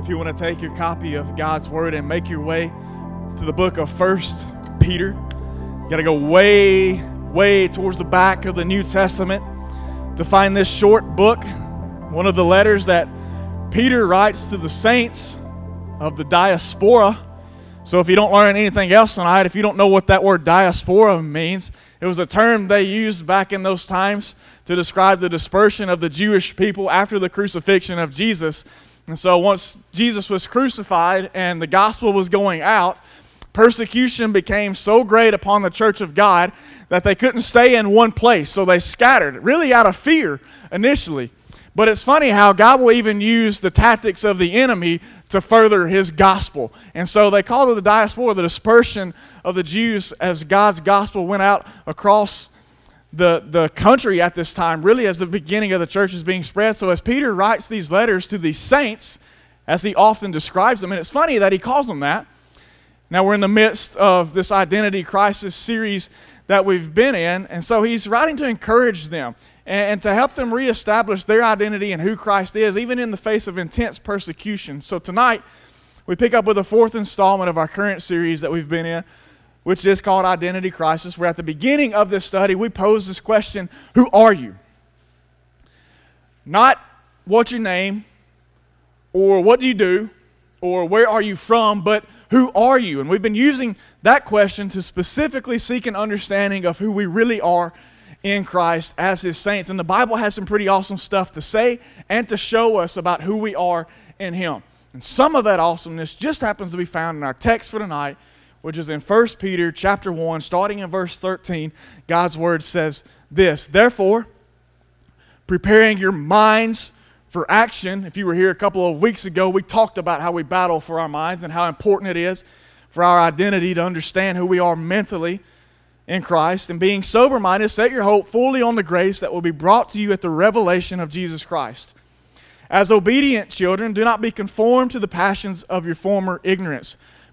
If you want to take your copy of God's Word and make your way to the book of First Peter, you got to go way, way towards the back of the New Testament to find this short book, one of the letters that Peter writes to the saints of the diaspora. So if you don't learn anything else tonight, if you don't know what that word diaspora means, it was a term they used back in those times to describe the dispersion of the Jewish people after the crucifixion of Jesus. And so once Jesus was crucified and the gospel was going out, persecution became so great upon the church of God that they couldn't stay in one place. So they scattered, really out of fear initially. But it's funny how God will even use the tactics of the enemy to further his gospel. And so they called it the diaspora, the dispersion of the Jews as God's gospel went out across the, the country at this time, really as the beginning of the church is being spread. So as Peter writes these letters to these saints, as he often describes them, and it's funny that he calls them that. Now we're in the midst of this identity crisis series that we've been in, and so he's writing to encourage them and, and to help them reestablish their identity and who Christ is, even in the face of intense persecution. So tonight, we pick up with the fourth installment of our current series that we've been in, which is called Identity Crisis. Where at the beginning of this study, we pose this question Who are you? Not what's your name, or what do you do, or where are you from, but who are you? And we've been using that question to specifically seek an understanding of who we really are in Christ as his saints. And the Bible has some pretty awesome stuff to say and to show us about who we are in him. And some of that awesomeness just happens to be found in our text for tonight, which is in 1 Peter chapter 1, starting in verse 13. God's word says this, Therefore, preparing your minds for action. If you were here a couple of weeks ago, we talked about how we battle for our minds and how important it is for our identity to understand who we are mentally in Christ. And being sober minded, set your hope fully on the grace that will be brought to you at the revelation of Jesus Christ. As obedient children, do not be conformed to the passions of your former ignorance.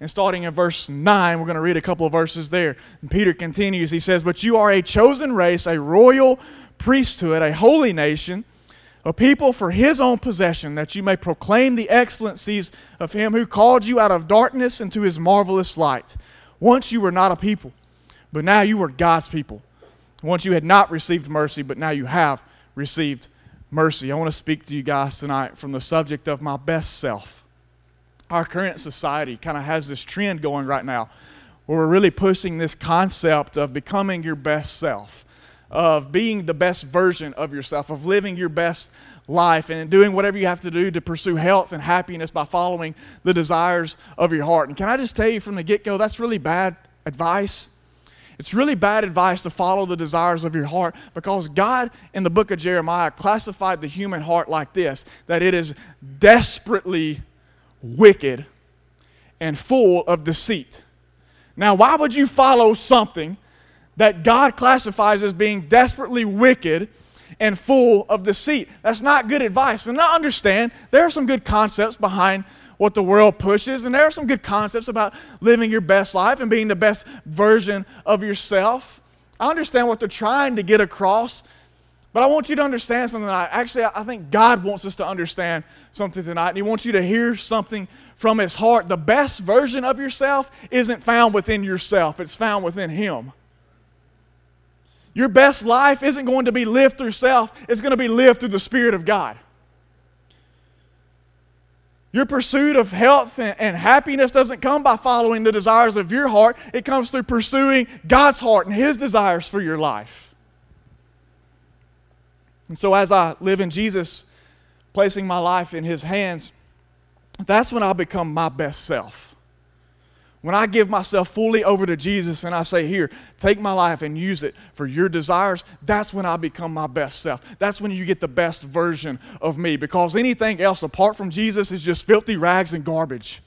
and starting in verse 9, we're going to read a couple of verses there. And Peter continues. He says, But you are a chosen race, a royal priesthood, a holy nation, a people for his own possession, that you may proclaim the excellencies of him who called you out of darkness into his marvelous light. Once you were not a people, but now you are God's people. Once you had not received mercy, but now you have received mercy. I want to speak to you guys tonight from the subject of my best self. Our current society kind of has this trend going right now where we're really pushing this concept of becoming your best self of being the best version of yourself, of living your best life, and doing whatever you have to do to pursue health and happiness by following the desires of your heart. And can I just tell you from the get go, that's really bad advice. It's really bad advice to follow the desires of your heart because God in the book of Jeremiah classified the human heart like this that it is desperately wicked and full of deceit. Now, why would you follow something that God classifies as being desperately wicked and full of deceit. That's not good advice. And I understand there are some good concepts behind what the world pushes, and there are some good concepts about living your best life and being the best version of yourself. I understand what they're trying to get across, but I want you to understand something tonight. Actually, I think God wants us to understand something tonight, and He wants you to hear something from His heart. The best version of yourself isn't found within yourself, it's found within Him. Your best life isn't going to be lived through self, it's going to be lived through the Spirit of God. Your pursuit of health and, happiness doesn't come by following the desires of your heart, it comes through pursuing God's heart and His desires for your life. And so, as I live in Jesus, placing my life in His hands, that's when I become my best self. When I give myself fully over to Jesus and I say, Here, take my life and use it for your desires, that's when I become my best self. That's when you get the best version of me because anything else apart from Jesus is just filthy rags and garbage.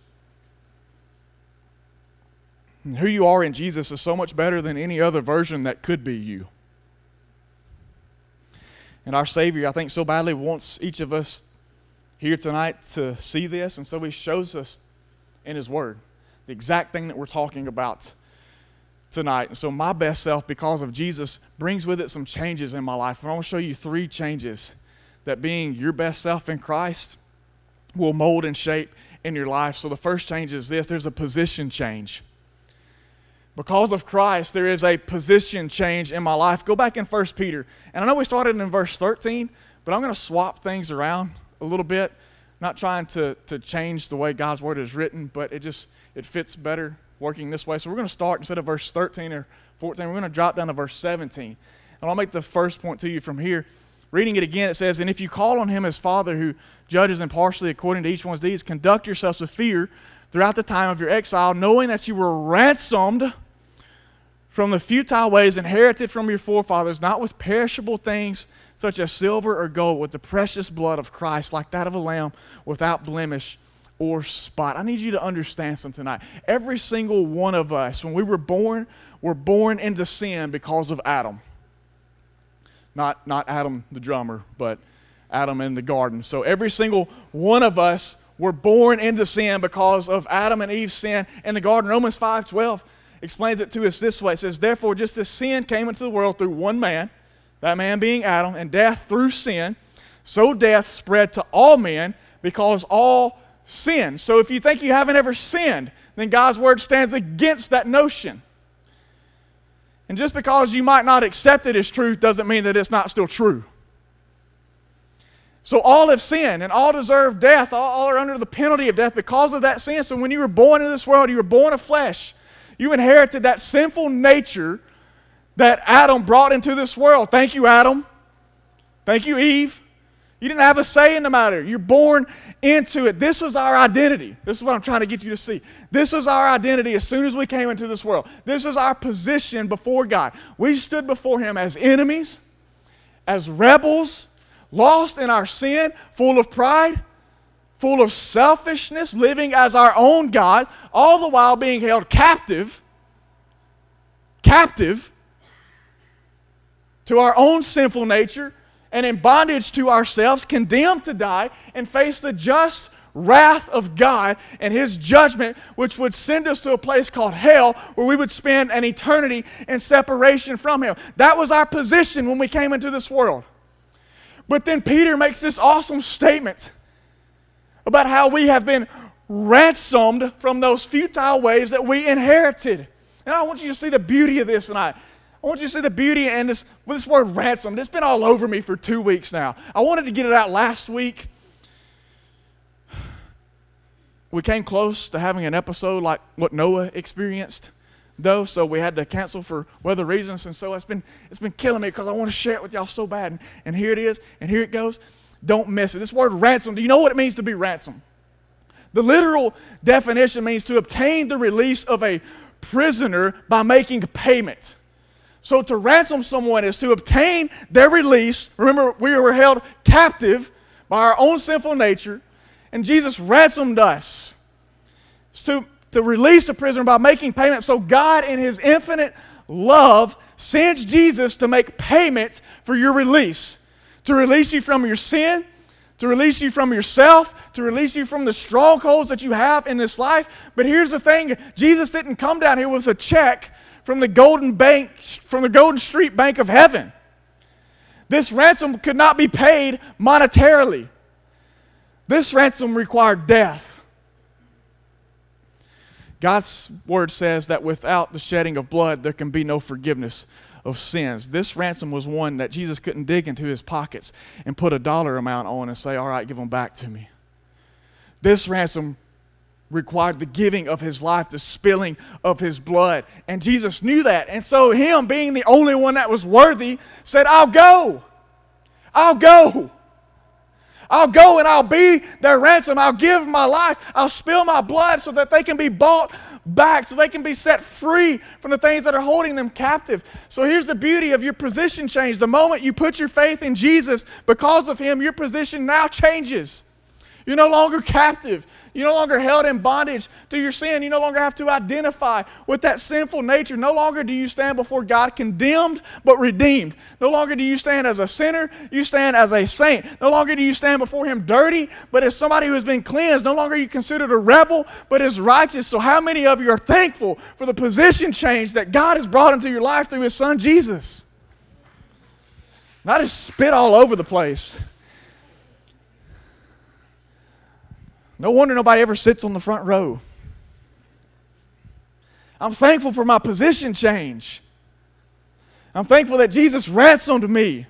And who you are in Jesus is so much better than any other version that could be you. And our Savior, I think, so badly wants each of us here tonight to see this, and so He shows us in His Word the exact thing that we're talking about tonight. And so, my best self, because of Jesus, brings with it some changes in my life. And I want to show you three changes that being your best self in Christ will mold and shape in your life. So, the first change is this there's a position change. Because of Christ, there is a position change in my life. Go back in 1 Peter. And I know we started in verse 13, but I'm going to swap things around a little bit. Not trying to, to change the way God's word is written, but it just it fits better working this way. So we're going to start instead of verse 13 or 14, we're going to drop down to verse 17. And I'll make the first point to you from here. Reading it again, it says, And if you call on him as Father who judges impartially according to each one's deeds, conduct yourselves with fear throughout the time of your exile, knowing that you were ransomed from the futile ways inherited from your forefathers, not with perishable things such as silver or gold, with the precious blood of Christ, like that of a lamb without blemish or spot. I need you to understand something tonight. Every single one of us, when we were born, were born into sin because of Adam. Not, not Adam the drummer, but Adam in the garden. So every single one of us were born into sin because of Adam and Eve's sin in the garden. Romans 5:12 explains it to us this way. It says, Therefore, just as sin came into the world through one man, that man being Adam, and death through sin, so death spread to all men because all sin. So if you think you haven't ever sinned, then God's word stands against that notion. And just because you might not accept it as truth doesn't mean that it's not still true. So all have sinned and all deserve death. All, all, are under the penalty of death because of that sin. So when you were born into this world, you were born of flesh. You inherited that sinful nature that Adam brought into this world. Thank you, Adam. Thank you, Eve. You didn't have a say in the matter. You're born into it. This was our identity. This is what I'm trying to get you to see. This was our identity as soon as we came into this world. This was our position before God. We stood before Him as enemies, as rebels, lost in our sin, full of pride, full of selfishness, living as our own gods, all the while being held captive, captive to our own sinful nature and in bondage to ourselves, condemned to die, and face the just wrath of God and His judgment, which would send us to a place called hell where we would spend an eternity in separation from Him. That was our position when we came into this world. But then Peter makes this awesome statement about how we have been ransomed from those futile ways that we inherited. And I want you to see the beauty of this tonight. I want you to see the beauty and this, this word ransom. It's been all over me for two weeks now. I wanted to get it out last week. We came close to having an episode like what Noah experienced, though, so we had to cancel for weather reasons. And so it's been, it's been killing me because I want to share it with y'all so bad. And, and here it is, and here it goes. Don't miss it. This word ransom, do you know what it means to be ransom? The literal definition means to obtain the release of a prisoner by making payment. So to ransom someone is to obtain their release. Remember, we were held captive by our own sinful nature, and Jesus ransomed us to, to release a prisoner by making payment. So God, in His infinite love, sends Jesus to make payment for your release, to release you from your sin, to release you from yourself, to release you from the strongholds that you have in this life. But here's the thing Jesus didn't come down here with a check from the golden bank from the golden street bank of heaven. This ransom could not be paid monetarily. This ransom required death. God's word says that without the shedding of blood there can be no forgiveness of sins this ransom was one that jesus couldn't dig into his pockets and put a dollar amount on and say all right give them back to me this ransom required the giving of his life, the spilling of his blood. And Jesus knew that. And so, him being the only one that was worthy, said, I'll go. I'll go. I'll go and I'll be their ransom. I'll give my life. I'll spill my blood so that they can be bought back, so they can be set free from the things that are holding them captive. So here's the beauty of your position change. The moment you put your faith in Jesus, because of Him, your position now changes. You're no longer captive. You're no longer held in bondage to your sin. You no longer have to identify with that sinful nature. No longer do you stand before God condemned, but redeemed. No longer do you stand as a sinner, you stand as a saint. No longer do you stand before Him dirty, but as somebody who has been cleansed. No longer are you considered a rebel, but as righteous. So, how many of you are thankful for the position change that God has brought into your life through His Son Jesus? Not just spit all over the place. No wonder nobody ever sits on the front row. I'm thankful for my position change. I'm thankful that Jesus ransomed me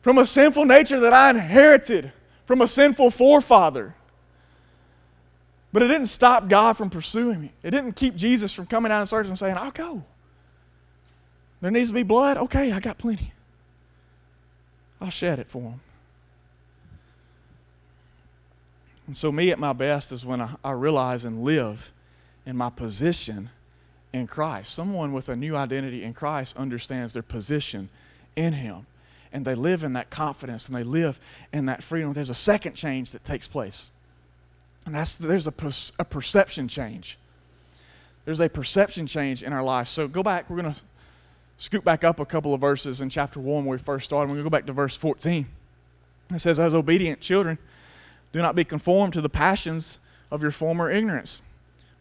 from a sinful nature that I inherited from a sinful forefather. But it didn't stop God from pursuing me. It didn't keep Jesus from coming out and search and saying, I'll go. There needs to be blood? Okay, I got plenty. I'll shed it for him. And so, me at my best is when I, I realize and live in my position in Christ. Someone with a new identity in Christ understands their position in Him. And they live in that confidence and they live in that freedom. There's a second change that takes place. And that's there's a, a perception change. There's a perception change in our life. So go back, we're going to scoot back up a couple of verses in chapter 1 where we first started. We're going to go back to verse 14. It says, As obedient children, do not be conformed to the passions of your former ignorance.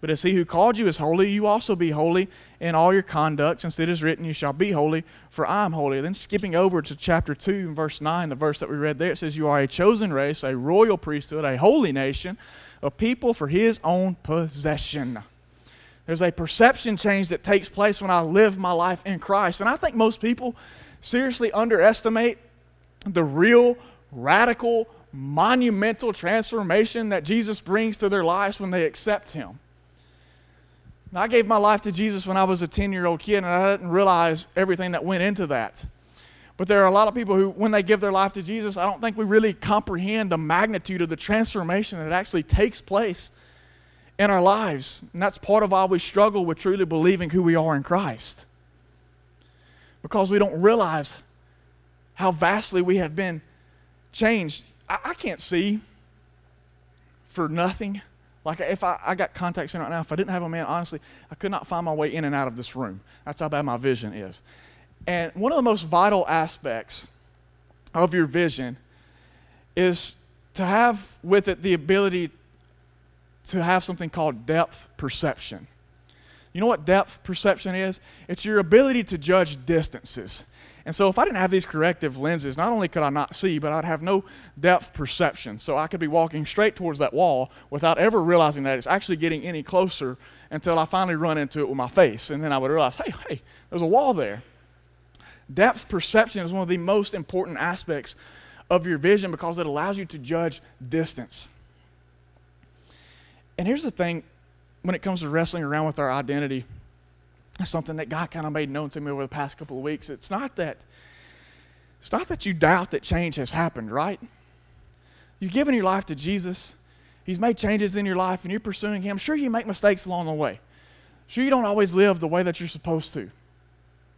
But as he who called you is holy, you also be holy in all your conduct, since it is written, You shall be holy, for I am holy. Then skipping over to chapter 2, verse 9, the verse that we read there, it says, You are a chosen race, a royal priesthood, a holy nation, a people for his own possession. There's a perception change that takes place when I live my life in Christ. And I think most people seriously underestimate the real, radical, monumental transformation that Jesus brings to their lives when they accept Him. I gave my life to Jesus when I was a 10 year old kid, and I didn't realize everything that went into that. But there are a lot of people who, when they give their life to Jesus, I don't think we really comprehend the magnitude of the transformation that actually takes place in our lives. And that's part of why we struggle with truly believing who we are in Christ. Because we don't realize how vastly we have been changed. I, I can't see for nothing. Like if I, I got contacts in right now, if I didn't have a man, honestly, I could not find my way in and out of this room. That's how bad my vision is. And one of the most vital aspects of your vision is to have with it the ability to have something called depth perception. You know what depth perception is? It's your ability to judge distances. And so if I didn't have these corrective lenses, not only could I not see, but I'd have no depth perception. So I could be walking straight towards that wall without ever realizing that it's actually getting any closer until I finally run into it with my face. And then I would realize, hey, hey, there's a wall there. Depth perception is one of the most important aspects of your vision because it allows you to judge distance. And here's the thing when it comes to wrestling around with our identity, that's something that God kind of made known to me over the past couple of weeks. It's not that it's not that you doubt that change has happened, right? You've given your life to Jesus. He's made changes in your life and you're pursuing him. Sure you make mistakes along the way. Sure you don't always live the way that you're supposed to.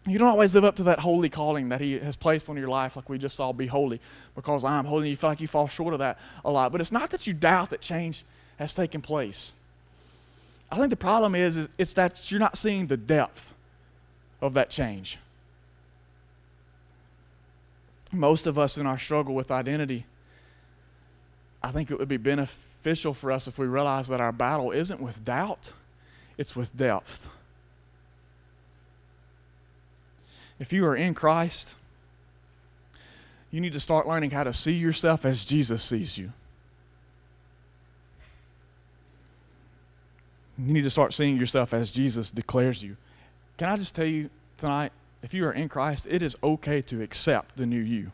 You don't always live up to that holy calling that he has placed on your life, like we just saw, be holy, because I'm holy. You feel like you fall short of that a lot. But it's not that you doubt that change has taken place. I think the problem is, is it's that you're not seeing the depth of that change. Most of us in our struggle with identity, I think it would be beneficial for us if we realize that our battle isn't with doubt, it's with depth. If you are in Christ, you need to start learning how to see yourself as Jesus sees you. You need to start seeing yourself as Jesus declares you. Can I just tell you tonight, if you are in Christ, it is okay to accept the new you.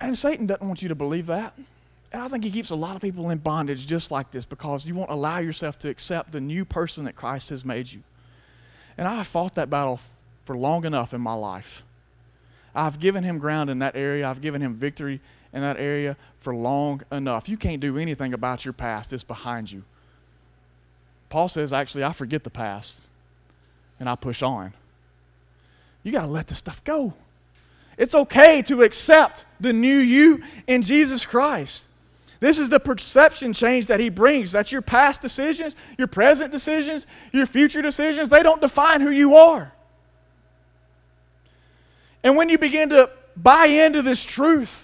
And Satan doesn't want you to believe that. And I think he keeps a lot of people in bondage just like this because you won't allow yourself to accept the new person that Christ has made you. And I have fought that battle for long enough in my life. I've given him ground in that area. I've given him victory in that area for long enough. You can't do anything about your past, it's behind you. Paul says, actually, I forget the past and I push on. You got to let this stuff go. It's okay to accept the new you in Jesus Christ. This is the perception change that he brings. That your past decisions, your present decisions, your future decisions, they don't define who you are. And when you begin to buy into this truth,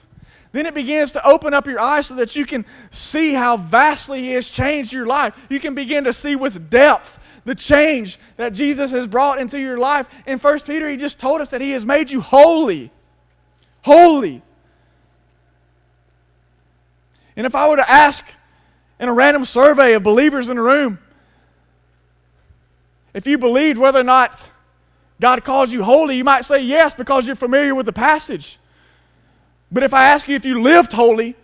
then it begins to open up your eyes so that you can see how vastly He has changed your life. You can begin to see with depth the change that Jesus has brought into your life. In 1 Peter, He just told us that He has made you holy. Holy. And if I were to ask in a random survey of believers in the room, if you believed whether or not God calls you holy, you might say yes because you're familiar with the passage. But if I ask you if you lived holy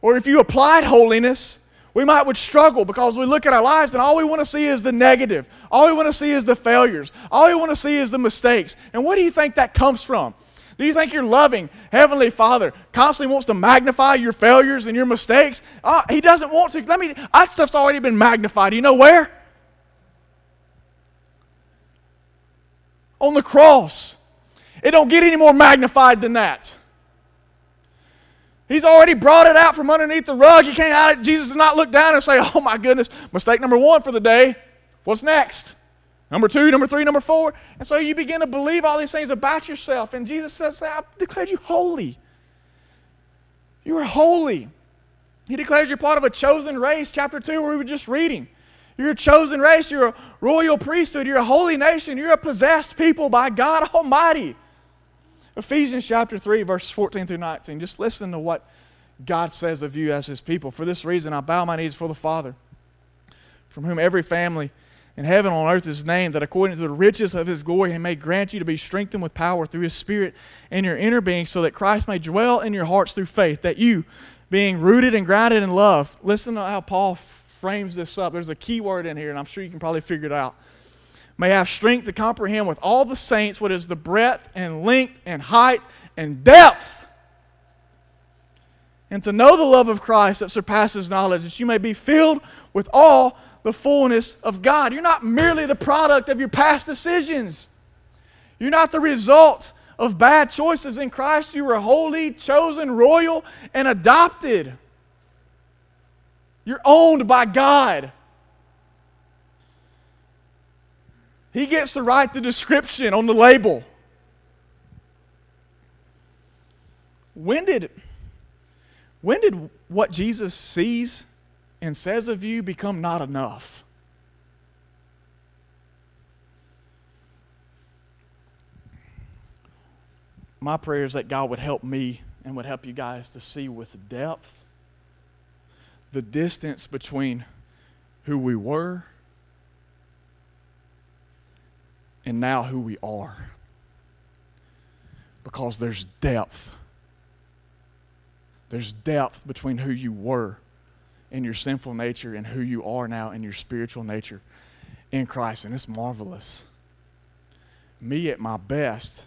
or if you applied holiness, we might would struggle because we look at our lives and all we want to see is the negative. All we want to see is the failures. All we want to see is the mistakes. And what do you think that comes from? Do you think your loving Heavenly Father constantly wants to magnify your failures and your mistakes? Uh, he doesn't want to. Let me, that stuff's already been magnified. Do You know where? On the cross. It don't get any more magnified than that. He's already brought it out from underneath the rug. You can't, Jesus does not look down and say, oh my goodness, mistake number one for the day. What's next? Number two, number three, number four. And so you begin to believe all these things about yourself. And Jesus says, I declared you holy. You are holy. He declares you're part of a chosen race, chapter 2, where we were just reading. You're a chosen race. You're a royal priesthood. You're a holy nation. You're a possessed people by God Almighty. Ephesians chapter 3, verses 14 through 19. Just listen to what God says of you as his people. For this reason, I bow my knees before the Father, from whom every family in heaven and on earth is named, that according to the riches of his glory, he may grant you to be strengthened with power through his Spirit in your inner being, so that Christ may dwell in your hearts through faith, that you, being rooted and grounded in love, listen to how Paul frames this up. There's a key word in here, and I'm sure you can probably figure it out may have strength to comprehend with all the saints what is the breadth and length and height and depth. And to know the love of Christ that surpasses knowledge, that you may be filled with all the fullness of God. You're not merely the product of your past decisions. You're not the result of bad choices in Christ. You were holy, chosen, royal, and adopted. You're owned by God. He gets to write the description on the label. When did, when did what Jesus sees and says of you become not enough? My prayer is that God would help me and would help you guys to see with depth the distance between who we were and now who we are. Because there's depth. There's depth between who you were in your sinful nature and who you are now in your spiritual nature in Christ. And it's marvelous. Me at my best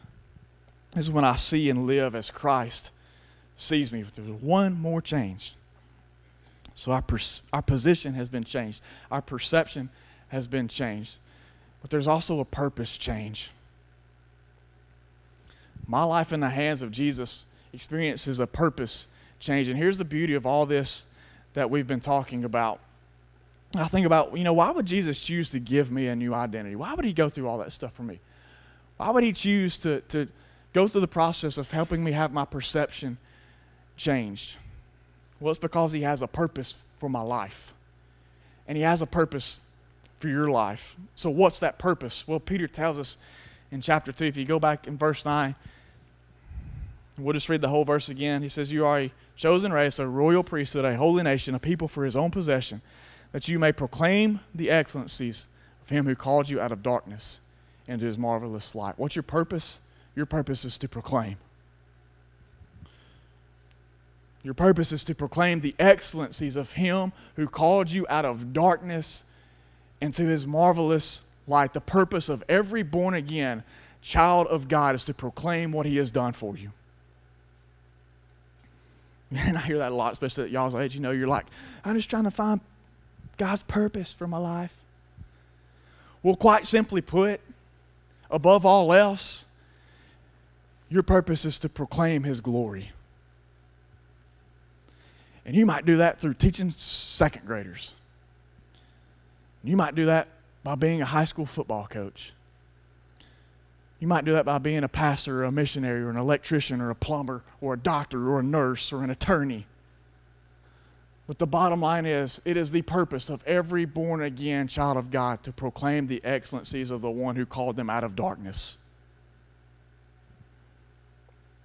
is when I see and live as Christ sees me. There's one more change. So our, pers- our position has been changed, our perception has been changed. But there's also a purpose change. My life in the hands of Jesus experiences a purpose change. And here's the beauty of all this that we've been talking about. I think about, you know, why would Jesus choose to give me a new identity? Why would he go through all that stuff for me? Why would he choose to, to go through the process of helping me have my perception changed? Well, it's because he has a purpose for my life. And he has a purpose for your life. So, what's that purpose? Well, Peter tells us in chapter 2, if you go back in verse 9, we'll just read the whole verse again. He says, You are a chosen race, a royal priesthood, a holy nation, a people for his own possession, that you may proclaim the excellencies of him who called you out of darkness into his marvelous light. What's your purpose? Your purpose is to proclaim. Your purpose is to proclaim the excellencies of him who called you out of darkness into his marvelous light. The purpose of every born again child of God is to proclaim what he has done for you. Man, I hear that a lot, especially at y'all's age. You know, you're like, I'm just trying to find God's purpose for my life. Well, quite simply put, above all else, your purpose is to proclaim His glory. And you might do that through teaching second graders. You might do that by being a high school football coach. You might do that by being a pastor or a missionary or an electrician or a plumber or a doctor or a nurse or an attorney. But the bottom line is, it is the purpose of every born again child of God to proclaim the excellencies of the one who called them out of darkness.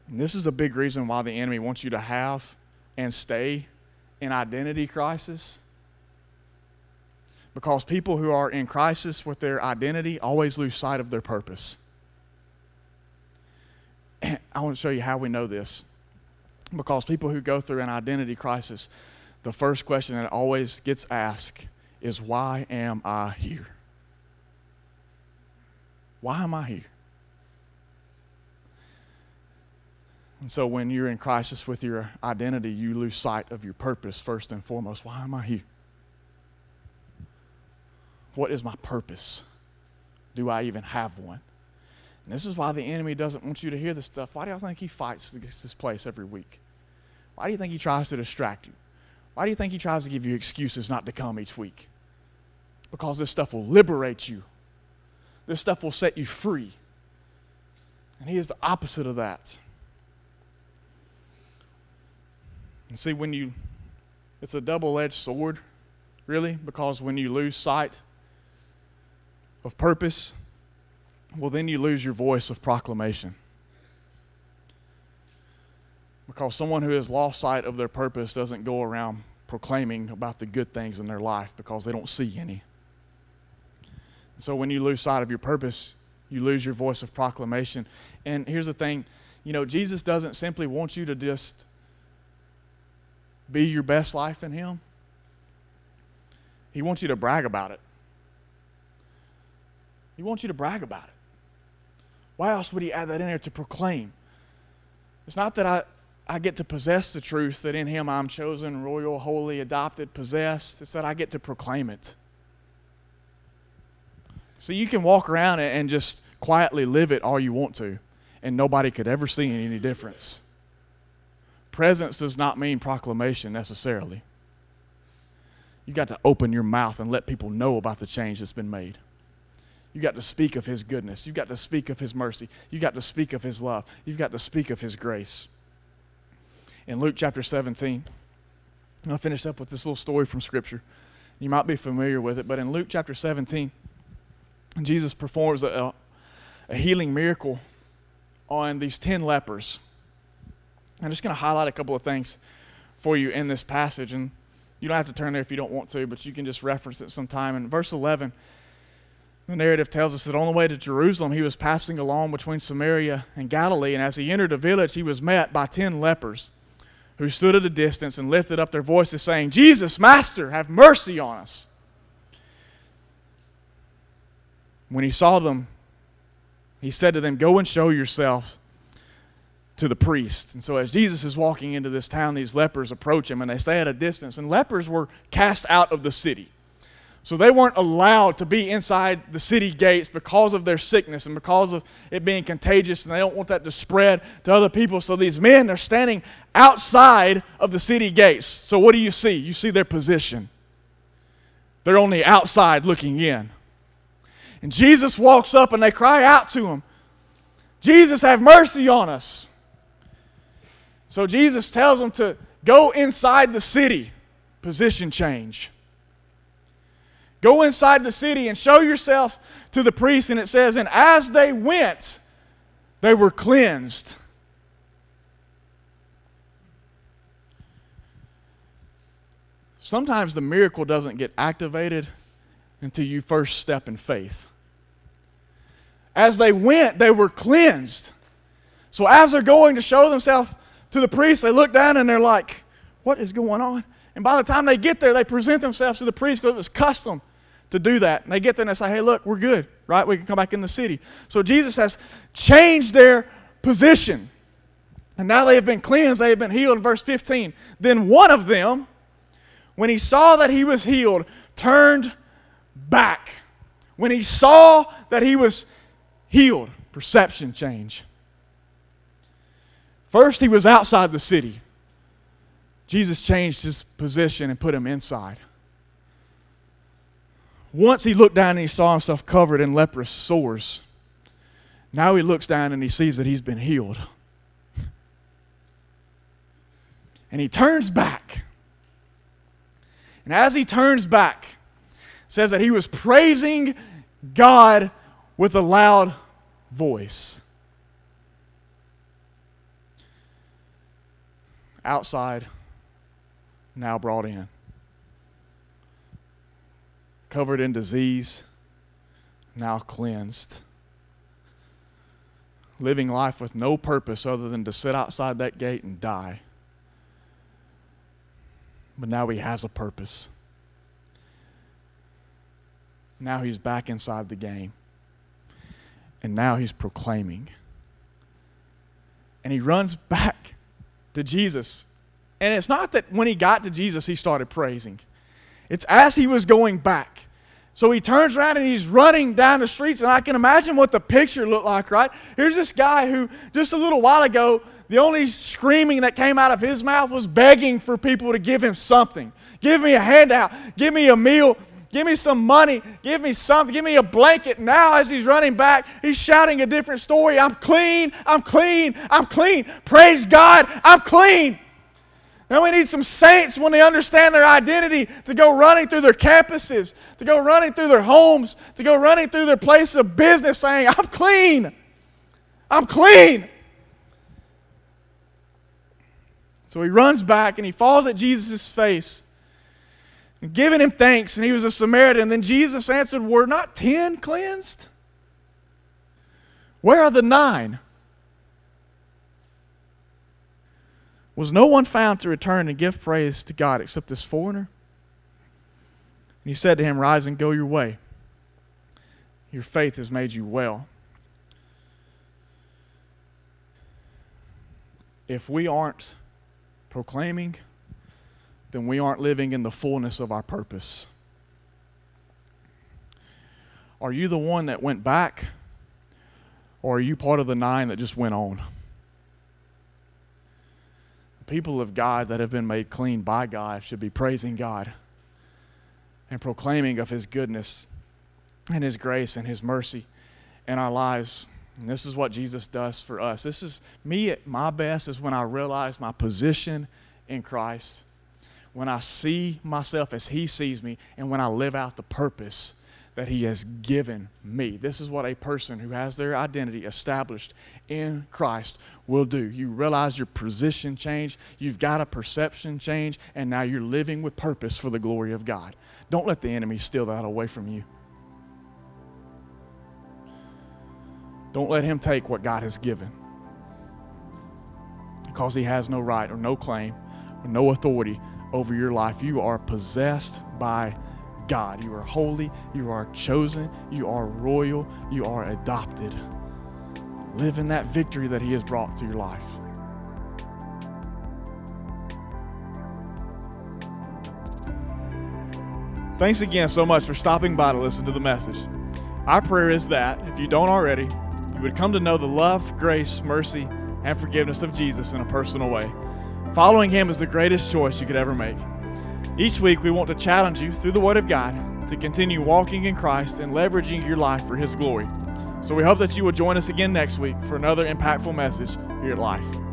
And this is a big reason why the enemy wants you to have and stay in identity crisis because people who are in crisis with their identity always lose sight of their purpose. I want to show you how we know this. Because people who go through an identity crisis, the first question that always gets asked is, Why am I here? Why am I here? And so when you're in crisis with your identity, you lose sight of your purpose first and foremost. Why am I here? What is my purpose? Do I even have one? And this is why the enemy doesn't want you to hear this stuff. Why do y'all think he fights against this place every week? Why do you think he tries to distract you? Why do you think he tries to give you excuses not to come each week? Because this stuff will liberate you. This stuff will set you free. And he is the opposite of that. And see, when you, it's a double edged sword, really, because when you lose sight of purpose, well, then you lose your voice of proclamation. Because someone who has lost sight of their purpose doesn't go around proclaiming about the good things in their life because they don't see any. So when you lose sight of your purpose, you lose your voice of proclamation. And here's the thing you know, Jesus doesn't simply want you to just be your best life in Him, He wants you to brag about it. He wants you to brag about it. Why else would he add that in there to proclaim? It's not that I, I get to possess the truth that in him I'm chosen, royal, holy, adopted, possessed. It's that I get to proclaim it. So you can walk around and just quietly live it all you want to, and nobody could ever see any difference. Presence does not mean proclamation necessarily. You got to open your mouth and let people know about the change that's been made. You got to speak of His goodness. You got to speak of His mercy. You got to speak of His love. You've got to speak of His grace. In Luke chapter 17, I'll finish up with this little story from Scripture. You might be familiar with it, but in Luke chapter 17, Jesus performs a, a healing miracle on these 10 lepers. I'm just going to highlight a couple of things for you in this passage, and you don't have to turn there if you don't want to, but you can just reference it sometime. In verse 11, the narrative tells us that on the way to Jerusalem, he was passing along between Samaria and Galilee, and as he entered a village, he was met by ten lepers who stood at a distance and lifted up their voices, saying, Jesus, Master, have mercy on us. When he saw them, he said to them, Go and show yourself to the priest. And so, as Jesus is walking into this town, these lepers approach him and they stay at a distance. And lepers were cast out of the city. So they weren't allowed to be inside the city gates because of their sickness and because of it being contagious, and they don't want that to spread to other people. So these men are standing outside of the city gates. So what do you see? You see their position. They're only outside looking in. And Jesus walks up and they cry out to him, Jesus, have mercy on us. So Jesus tells them to go inside the city, position change. Go inside the city and show yourself to the priest. And it says, And as they went, they were cleansed. Sometimes the miracle doesn't get activated until you first step in faith. As they went, they were cleansed. So as they're going to show themselves to the priest, they look down and they're like, What is going on? And by the time they get there, they present themselves to the priest because it was custom to do that. And they get there and they say, hey, look, we're good, right? We can come back in the city. So Jesus has changed their position. And now they have been cleansed, they have been healed. In Verse 15. Then one of them, when he saw that he was healed, turned back. When he saw that he was healed, perception change. First, he was outside the city. Jesus changed his position and put him inside. Once he looked down and he saw himself covered in leprous sores. Now he looks down and he sees that he's been healed. And he turns back. And as he turns back, says that he was praising God with a loud voice. Outside, now brought in. Covered in disease, now cleansed. Living life with no purpose other than to sit outside that gate and die. But now he has a purpose. Now he's back inside the game. And now he's proclaiming. And he runs back to Jesus. And it's not that when he got to Jesus, he started praising, it's as he was going back. So he turns around and he's running down the streets, and I can imagine what the picture looked like, right? Here's this guy who just a little while ago, the only screaming that came out of his mouth was begging for people to give him something. Give me a handout, give me a meal, Give me some money. Give me something. Give me a blanket. Now, as he's running back, he's shouting a different story. I'm clean. I'm clean. I'm clean. Praise God. I'm clean. Now we need some saints when they understand their identity to go running through their campuses, to go running through their homes, to go running through their places of business saying, I'm clean. I'm clean. So he runs back and he falls at Jesus' face giving him thanks, and he was a Samaritan. Then Jesus answered, Were not ten cleansed? Where are the nine? Was no one found to return and give praise to God except this foreigner? And he said to him, Rise and go your way. Your faith has made you well. If we aren't proclaiming then we aren't living in the fullness of our purpose. Are you the one that went back, or are you part of the nine that just went on? People of God that have been made clean by God should be praising God and proclaiming of His goodness and His grace and His mercy in our lives. And this is what Jesus does for us. This is me at my best, is when I realize my position in Christ when I see myself as He sees me and when I live out the purpose that He has given me. This is what a person who has their identity established in Christ will do. You realize your position change, you've got a perception change, and now you're living with purpose for the glory of God. Don't let the enemy steal that away from you. Don't let him take what God has given. Because he has no right or no claim or no authority over your life. You are possessed by God. You are holy, you are chosen, you are royal, you are adopted. Live in that victory that He has brought to your life. Thanks again so much for stopping by to listen to the message. Our prayer is that, if you don't already, you would come to know the love, grace, mercy, and forgiveness of Jesus in a personal way. Following Him is the greatest choice you could ever make. Each week, we want to challenge you through the Word of God to continue walking in Christ and leveraging your life for His glory. So we hope that you will join us again next week for another impactful message here at Life.